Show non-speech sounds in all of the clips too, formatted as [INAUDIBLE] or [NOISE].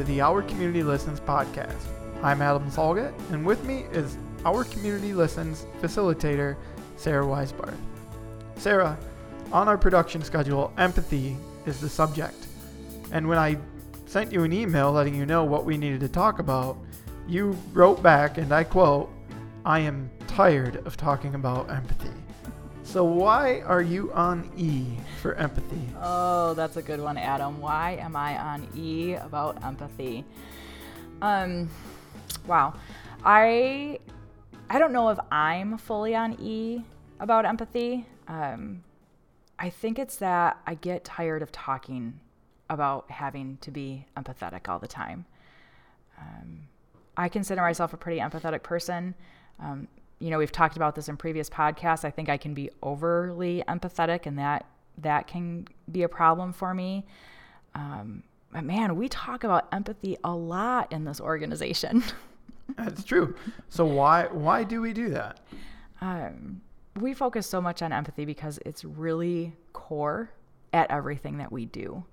To the Our Community Listens podcast. I'm Adam Salget, and with me is Our Community Listens facilitator, Sarah Weisbarth. Sarah, on our production schedule, empathy is the subject. And when I sent you an email letting you know what we needed to talk about, you wrote back, and I quote, I am tired of talking about empathy. So, why are you on E for empathy? Oh, that's a good one, Adam. Why am I on E about empathy? Um, wow. I I don't know if I'm fully on E about empathy. Um, I think it's that I get tired of talking about having to be empathetic all the time. Um, I consider myself a pretty empathetic person. Um, you know, we've talked about this in previous podcasts. I think I can be overly empathetic, and that that can be a problem for me. Um, but man, we talk about empathy a lot in this organization. [LAUGHS] That's true. So why why do we do that? Um, we focus so much on empathy because it's really core at everything that we do.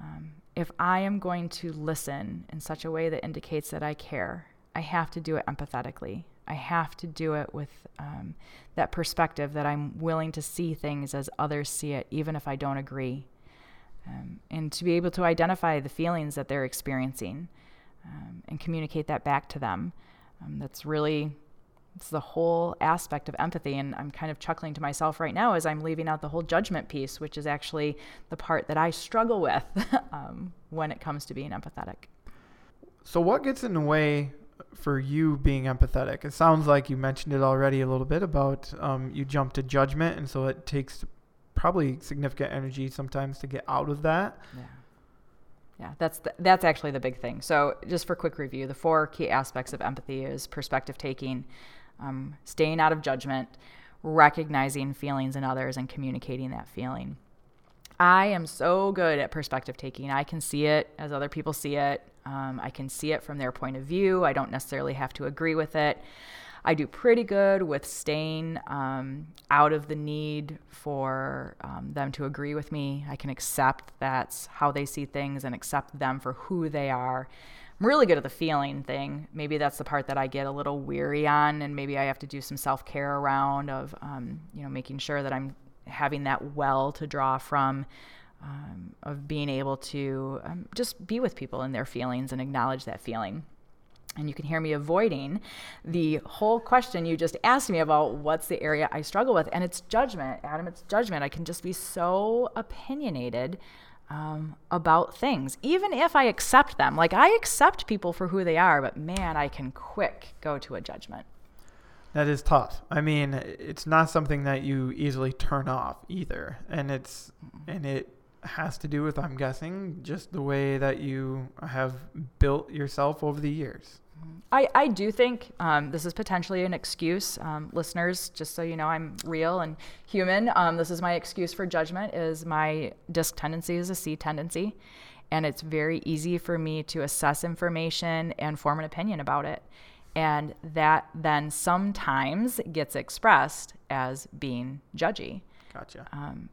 Um, if I am going to listen in such a way that indicates that I care, I have to do it empathetically. I have to do it with um, that perspective that I'm willing to see things as others see it, even if I don't agree. Um, and to be able to identify the feelings that they're experiencing um, and communicate that back to them. Um, that's really it's the whole aspect of empathy and i'm kind of chuckling to myself right now as i'm leaving out the whole judgment piece which is actually the part that i struggle with [LAUGHS] um, when it comes to being empathetic so what gets in the way for you being empathetic? It sounds like you mentioned it already a little bit about um, you jump to judgment, and so it takes probably significant energy sometimes to get out of that. Yeah. Yeah, that's the, that's actually the big thing. So, just for quick review, the four key aspects of empathy is perspective taking, um, staying out of judgment, recognizing feelings in others, and communicating that feeling. I am so good at perspective taking. I can see it as other people see it. Um, I can see it from their point of view. I don't necessarily have to agree with it. I do pretty good with staying um, out of the need for um, them to agree with me. I can accept that's how they see things and accept them for who they are. I'm really good at the feeling thing. Maybe that's the part that I get a little weary on, and maybe I have to do some self care around of, um, you know, making sure that I'm having that well to draw from um, of being able to um, just be with people and their feelings and acknowledge that feeling. And you can hear me avoiding the whole question you just asked me about what's the area I struggle with. And it's judgment, Adam, it's judgment. I can just be so opinionated um, about things, even if I accept them. Like I accept people for who they are, but man, I can quick go to a judgment. That is tough. I mean, it's not something that you easily turn off either. And it's, and it, has to do with, I'm guessing, just the way that you have built yourself over the years. I, I do think um, this is potentially an excuse. Um, listeners, just so you know, I'm real and human. Um, this is my excuse for judgment is my DISC tendency is a C tendency. And it's very easy for me to assess information and form an opinion about it. And that then sometimes gets expressed as being judgy. Gotcha. Um,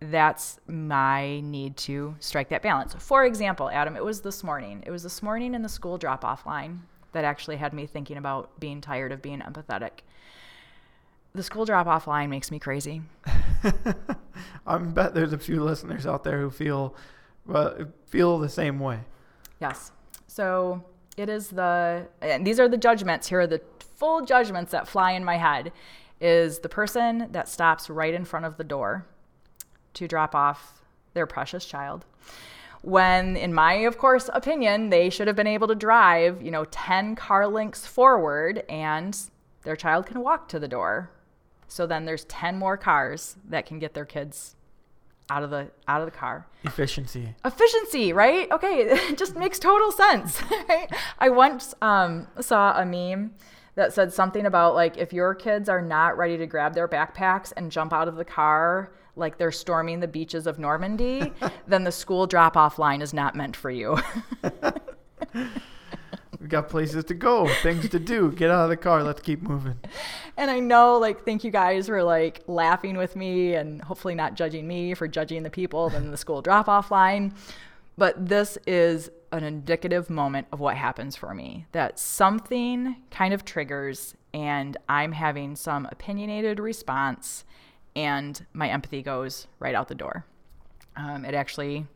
that's my need to strike that balance. For example, Adam, it was this morning. It was this morning in the school drop off line that actually had me thinking about being tired of being empathetic. The school drop off line makes me crazy. [LAUGHS] I bet there's a few listeners out there who feel well, feel the same way. Yes. So it is the and these are the judgments. Here are the full judgments that fly in my head. Is the person that stops right in front of the door to drop off their precious child. When, in my, of course, opinion, they should have been able to drive, you know, 10 car lengths forward and their child can walk to the door. So then there's 10 more cars that can get their kids out of the out of the car. Efficiency. Efficiency, right? Okay, it [LAUGHS] just makes total sense. [LAUGHS] Right? I once um, saw a meme that said something about like if your kids are not ready to grab their backpacks and jump out of the car like they're storming the beaches of Normandy, [LAUGHS] then the school drop off line is not meant for you. [LAUGHS] We've got places to go, things to do. Get out of the car. Let's keep moving. And I know, like, thank you guys for like laughing with me and hopefully not judging me for judging the people in the school drop off line. But this is an indicative moment of what happens for me that something kind of triggers and I'm having some opinionated response and my empathy goes right out the door. Um, it actually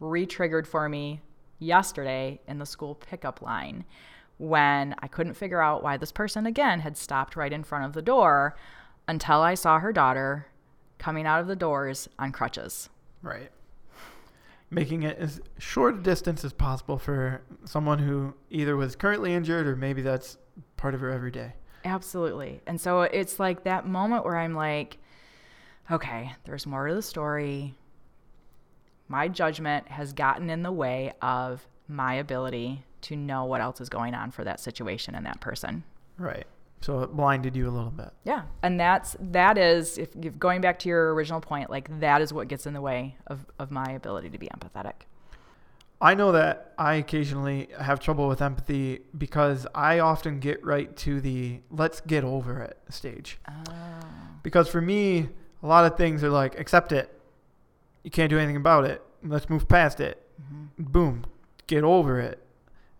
re triggered for me yesterday in the school pickup line when I couldn't figure out why this person again had stopped right in front of the door until I saw her daughter coming out of the doors on crutches. Right. Making it as short a distance as possible for someone who either was currently injured or maybe that's part of her everyday. Absolutely. And so it's like that moment where I'm like, okay, there's more to the story. My judgment has gotten in the way of my ability to know what else is going on for that situation and that person. Right. So it blinded you a little bit. Yeah. And that's that is if going back to your original point, like that is what gets in the way of, of my ability to be empathetic. I know that I occasionally have trouble with empathy because I often get right to the let's get over it stage. Oh. Because for me, a lot of things are like accept it. You can't do anything about it. Let's move past it. Mm-hmm. Boom. Get over it.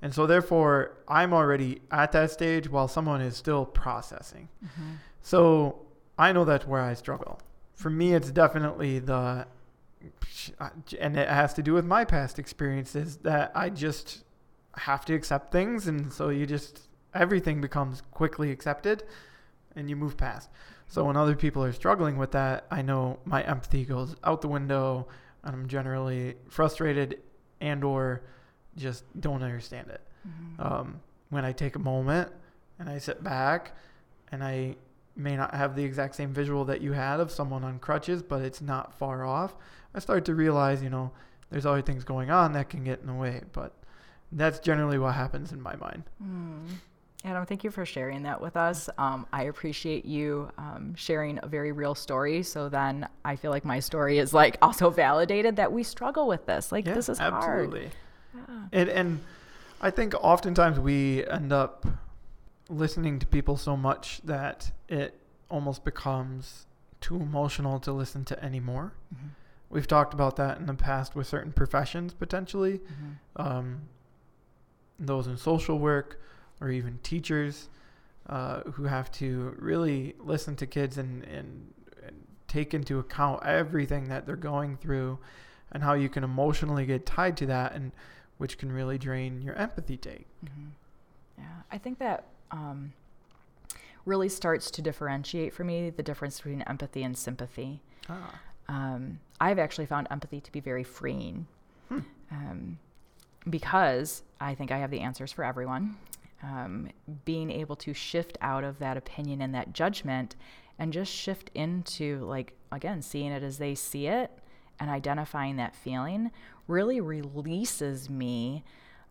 And so therefore, I'm already at that stage while someone is still processing. Mm-hmm. So I know that's where I struggle. For me, it's definitely the, and it has to do with my past experiences that I just have to accept things. And so you just, everything becomes quickly accepted and you move past. So when other people are struggling with that, I know my empathy goes out the window and I'm generally frustrated and or just don't understand it. Mm-hmm. Um, when I take a moment and I sit back and I may not have the exact same visual that you had of someone on crutches, but it's not far off, I start to realize, you know, there's other things going on that can get in the way. But that's generally what happens in my mind. Mm. Adam, thank you for sharing that with us. Um, I appreciate you um, sharing a very real story. So then I feel like my story is like also validated that we struggle with this. Like yeah, this is absolutely. hard. Yeah. And and I think oftentimes we end up listening to people so much that it almost becomes too emotional to listen to anymore. Mm-hmm. We've talked about that in the past with certain professions potentially, mm-hmm. um, those in social work or even teachers uh, who have to really listen to kids and, and, and take into account everything that they're going through and how you can emotionally get tied to that and which can really drain your empathy tank. Mm-hmm. Yeah, I think that um, really starts to differentiate for me the difference between empathy and sympathy. Ah. Um, I've actually found empathy to be very freeing hmm. um, because I think I have the answers for everyone. Um, being able to shift out of that opinion and that judgment and just shift into, like, again, seeing it as they see it and identifying that feeling really releases me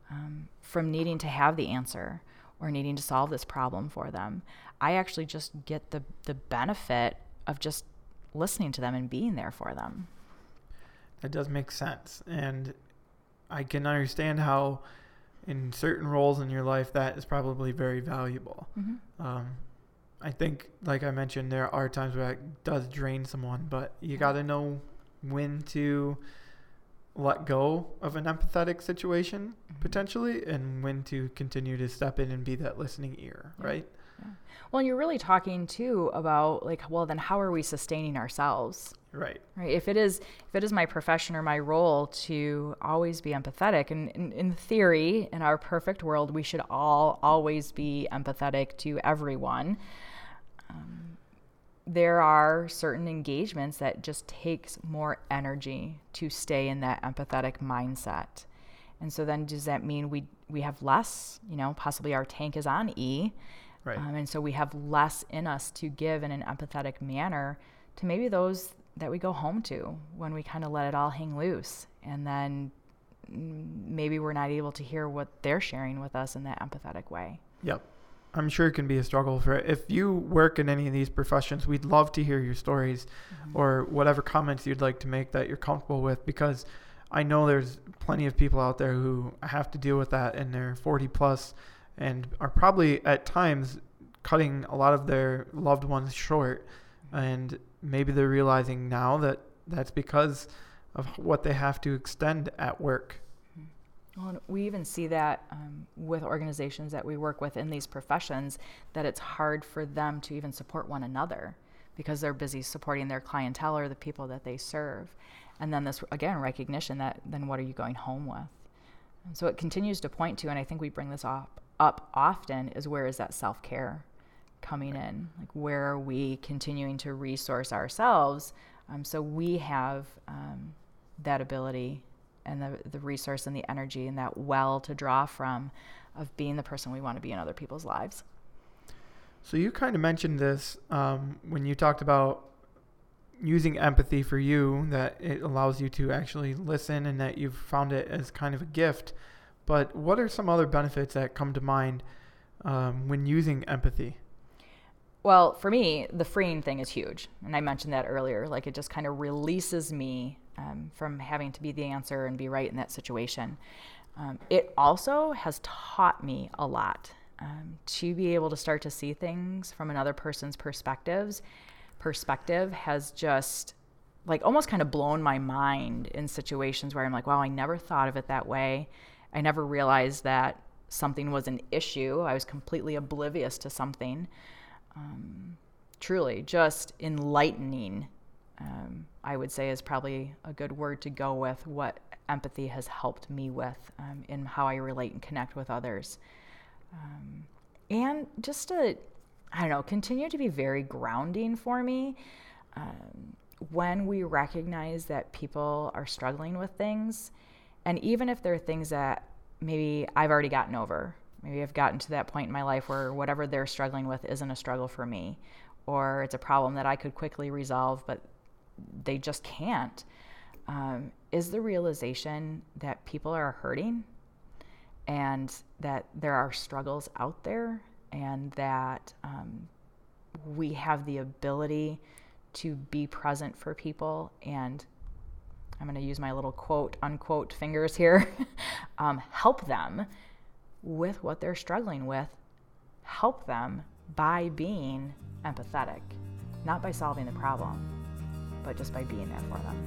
um, from needing to have the answer or needing to solve this problem for them. I actually just get the, the benefit of just listening to them and being there for them. That does make sense. And I can understand how, in certain roles in your life, that is probably very valuable. Mm-hmm. Um, I think, like I mentioned, there are times where it does drain someone, but you got to know when to let go of an empathetic situation mm-hmm. potentially and when to continue to step in and be that listening ear yeah. right yeah. well you're really talking too about like well then how are we sustaining ourselves right right if it is if it is my profession or my role to always be empathetic and in, in theory in our perfect world we should all always be empathetic to everyone um, there are certain engagements that just takes more energy to stay in that empathetic mindset. And so then does that mean we we have less, you know, possibly our tank is on E. Right. Um, and so we have less in us to give in an empathetic manner to maybe those that we go home to when we kind of let it all hang loose. And then maybe we're not able to hear what they're sharing with us in that empathetic way. Yep. I'm sure it can be a struggle for if you work in any of these professions. We'd love to hear your stories mm-hmm. or whatever comments you'd like to make that you're comfortable with because I know there's plenty of people out there who have to deal with that and they're 40 plus and are probably at times cutting a lot of their loved ones short and maybe they're realizing now that that's because of what they have to extend at work. Well, we even see that um, with organizations that we work with in these professions, that it's hard for them to even support one another because they're busy supporting their clientele or the people that they serve. And then this, again, recognition that then what are you going home with? And so it continues to point to, and I think we bring this up, up often, is where is that self care coming in? Like, where are we continuing to resource ourselves um, so we have um, that ability and the, the resource and the energy and that well to draw from of being the person we want to be in other people's lives? So you kind of mentioned this um, when you talked about using empathy for you, that it allows you to actually listen and that you've found it as kind of a gift. But what are some other benefits that come to mind um, when using empathy? Well, for me, the freeing thing is huge. And I mentioned that earlier. Like it just kind of releases me um, from having to be the answer and be right in that situation. Um, it also has taught me a lot um, to be able to start to see things from another person's perspectives perspective has just like almost kind of blown my mind in situations where I'm like, wow, I never thought of it that way. I never realized that something was an issue. I was completely oblivious to something. Um, truly, just enlightening, um, I would say, is probably a good word to go with what empathy has helped me with um, in how I relate and connect with others. Um, and just to, I don't know, continue to be very grounding for me. Um, when we recognize that people are struggling with things, and even if there are things that maybe I've already gotten over, maybe I've gotten to that point in my life where whatever they're struggling with isn't a struggle for me, or it's a problem that I could quickly resolve, but they just can't, um, is the realization that people are hurting and that there are struggles out there and that um, we have the ability to be present for people? And I'm going to use my little quote unquote fingers here [LAUGHS] um, help them with what they're struggling with, help them by being empathetic, not by solving the problem, but just by being there for them.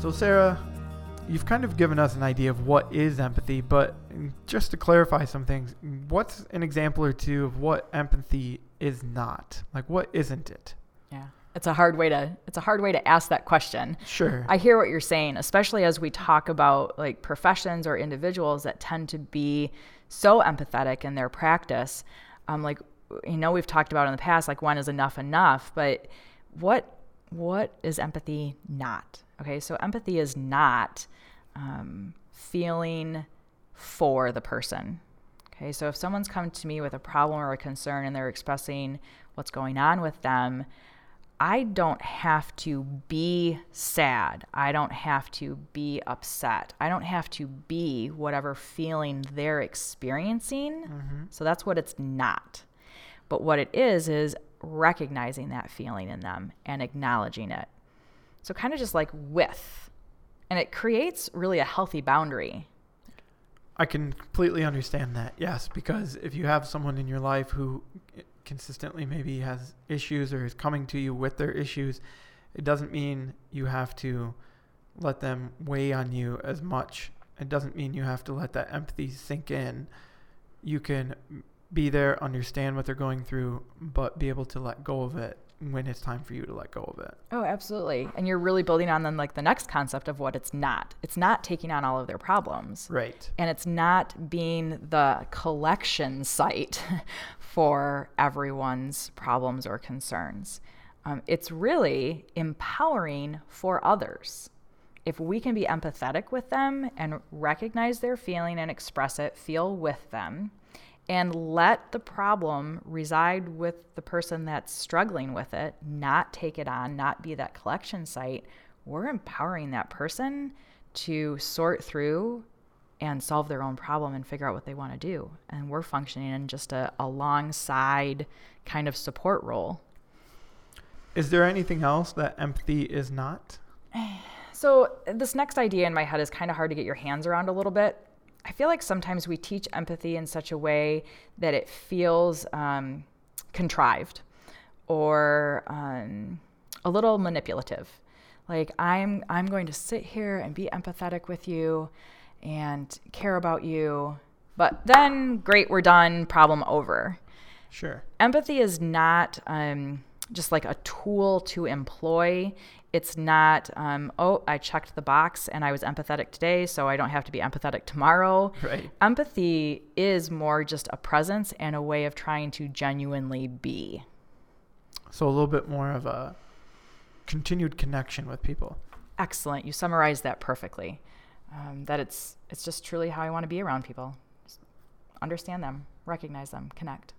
So, Sarah, you've kind of given us an idea of what is empathy, but just to clarify some things, what's an example or two of what empathy is not? Like, what isn't it? Yeah. It's a hard way to it's a hard way to ask that question. Sure. I hear what you're saying, especially as we talk about like professions or individuals that tend to be so empathetic in their practice. Um, like you know we've talked about in the past, like when is enough enough, but what what is empathy not? Okay, so empathy is not um, feeling for the person. Okay, so if someone's come to me with a problem or a concern and they're expressing what's going on with them, I don't have to be sad. I don't have to be upset. I don't have to be whatever feeling they're experiencing. Mm-hmm. So that's what it's not. But what it is, is recognizing that feeling in them and acknowledging it. So, kind of just like with, and it creates really a healthy boundary. I can completely understand that, yes, because if you have someone in your life who consistently maybe has issues or is coming to you with their issues, it doesn't mean you have to let them weigh on you as much. It doesn't mean you have to let that empathy sink in. You can be there, understand what they're going through, but be able to let go of it when it's time for you to let go of it. Oh, absolutely. And you're really building on then like the next concept of what it's not. It's not taking on all of their problems. Right. And it's not being the collection site [LAUGHS] for everyone's problems or concerns. Um, it's really empowering for others. If we can be empathetic with them and recognize their feeling and express it, feel with them, and let the problem reside with the person that's struggling with it, not take it on, not be that collection site, we're empowering that person to sort through and solve their own problem and figure out what they want to do. And we're functioning in just a alongside kind of support role. Is there anything else that empathy is not? [SIGHS] So, this next idea in my head is kind of hard to get your hands around a little bit. I feel like sometimes we teach empathy in such a way that it feels um, contrived or um, a little manipulative. Like I'm I'm going to sit here and be empathetic with you and care about you, but then great, we're done, problem over. Sure. Empathy is not um, just like a tool to employ. It's not, um, oh, I checked the box and I was empathetic today, so I don't have to be empathetic tomorrow. [LAUGHS] Right. Empathy is more just a presence and a way of trying to genuinely be. So a little bit more of a continued connection with people. Excellent. You summarized that perfectly. Um, that it's it's just truly how I want to be around people. Just understand them, recognize them, connect.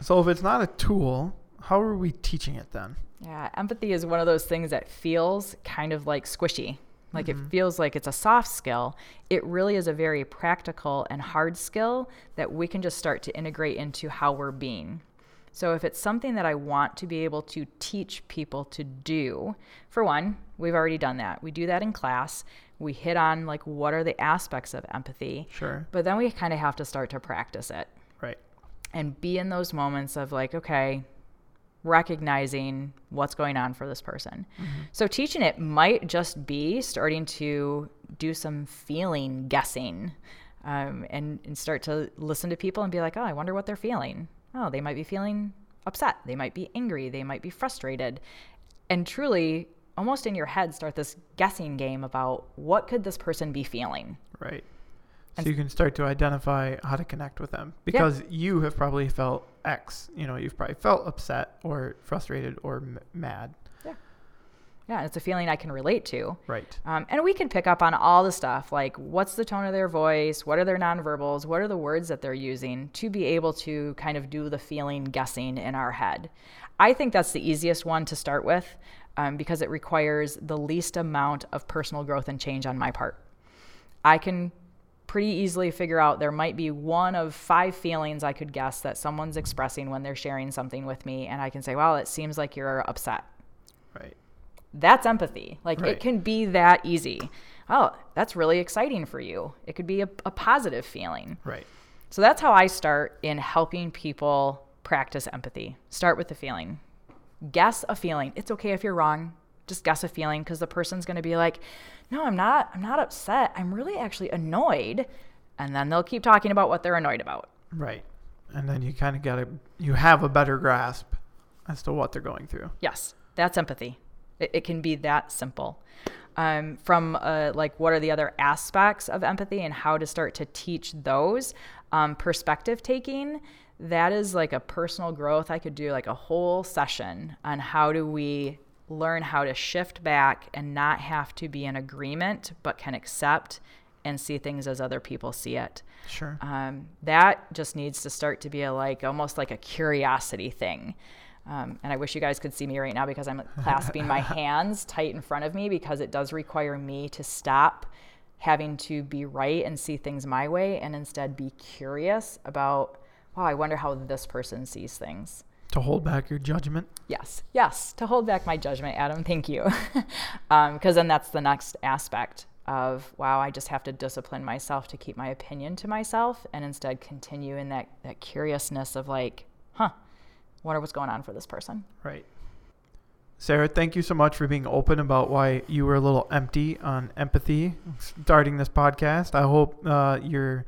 So if it's not a tool, how are we teaching it then? Yeah, empathy is one of those things that feels kind of like squishy. Like mm-hmm. it feels like it's a soft skill. It really is a very practical and hard skill that we can just start to integrate into how we're being. So if it's something that I want to be able to teach people to do, for one, we've already done that. We do that in class. We hit on like what are the aspects of empathy. Sure. But then we kind of have to start to practice it. Right. And be in those moments of like, okay, recognizing what's going on for this person. Mm-hmm. So teaching it might just be starting to do some feeling guessing um, and, and start to listen to people and be like, oh, I wonder what they're feeling. Oh, they might be feeling upset. They might be angry. They might be frustrated. And truly, almost in your head, start this guessing game about what could this person be feeling. Right. So you can start to identify how to connect with them because you have probably felt X. You know, you've probably felt upset or frustrated or m- mad. Yeah. Yeah, it's a feeling I can relate to. Right. Um, and we can pick up on all the stuff like what's the tone of their voice, what are their nonverbals, what are the words that they're using to be able to kind of do the feeling guessing in our head. I think that's the easiest one to start with um, because it requires the least amount of personal growth and change on my part. I can pretty easily figure out there might be one of five feelings I could guess that someone's expressing when they're sharing something with me. And I can say, well, it seems like you're upset. Right. That's empathy. Like Right. it can be that easy. Oh, that's really exciting for you. It could be a, a positive feeling. Right. So that's how I start in helping people practice empathy. Start with the feeling. Guess a feeling. It's okay if you're wrong. Just guess a feeling because the person's going to be like, "No, I'm not. I'm not upset. I'm really actually annoyed." And then they'll keep talking about what they're annoyed about. Right. And then you kind of got to, you have a better grasp as to what they're going through. Yes, that's empathy. It, it can be that simple. Um, from uh, like what are the other aspects of empathy and how to start to teach those um, perspective taking that is like a personal growth i could do like a whole session on how do we learn how to shift back and not have to be in agreement but can accept and see things as other people see it. Sure. um, that just needs to start to be a like almost like a curiosity thing. Um, and i wish you guys could see me right now because i'm clasping my [LAUGHS] hands tight in front of me because it does require me to stop having to be right and see things my way and instead be curious about wow i wonder how this person sees things to hold back your judgment. Yes, yes, to hold back my judgment, Adam. Thank you. Because [LAUGHS] um, then that's the next aspect of wow, I just have to discipline myself to keep my opinion to myself and instead continue in that, that curiousness of like, huh, wonder what's going on for this person. Right. Sarah, thank you so much for being open about why you were a little empty on empathy starting this podcast. I hope uh, your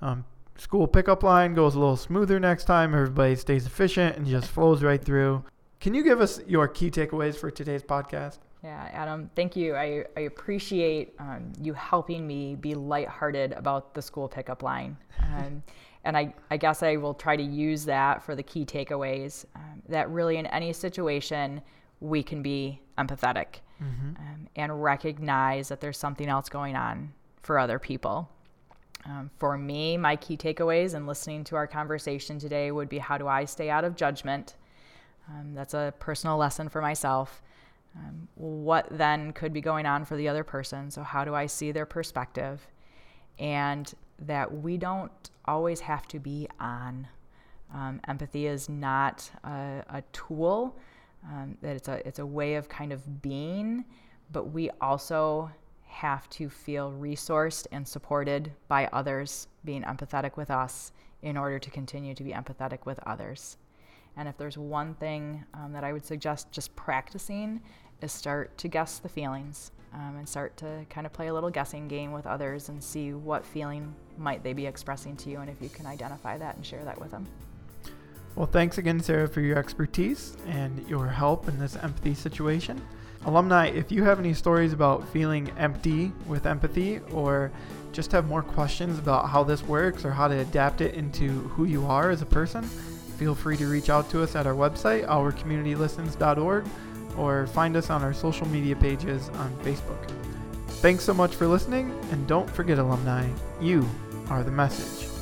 um, school pickup line goes a little smoother next time. Everybody stays efficient and just flows right through. Can you give us your key takeaways for today's podcast? Yeah, Adam, thank you. I, I appreciate um, you helping me be lighthearted about the school pickup line. Um, [LAUGHS] and I, I guess I will try to use that for the key takeaways um, that really, in any situation, we can be empathetic Mm-hmm. um, and recognize that there's something else going on for other people. Um, for me, my key takeaways in listening to our conversation today would be how do I stay out of judgment? Um, that's a personal lesson for myself. Um, what then could be going on for the other person? So, how do I see their perspective? And that we don't always have to be on. Um, empathy is not a, a tool um, that it's a it's a way of kind of being, but we also have to feel resourced and supported by others being empathetic with us in order to continue to be empathetic with others. And if there's one thing um, that I would suggest just practicing is start to guess the feelings um, and start to kind of play a little guessing game with others and see what feeling might they be expressing to you and if you can identify that and share that with them. Well, thanks again, Sarah, for your expertise and your help in this empathy situation. Alumni, if you have any stories about feeling empty with empathy or just have more questions about how this works or how to adapt it into who you are as a person, feel free to reach out to us at our website, ourcommunitylistens.org, or find us on our social media pages on Facebook. Thanks so much for listening, and don't forget, alumni, you are the message.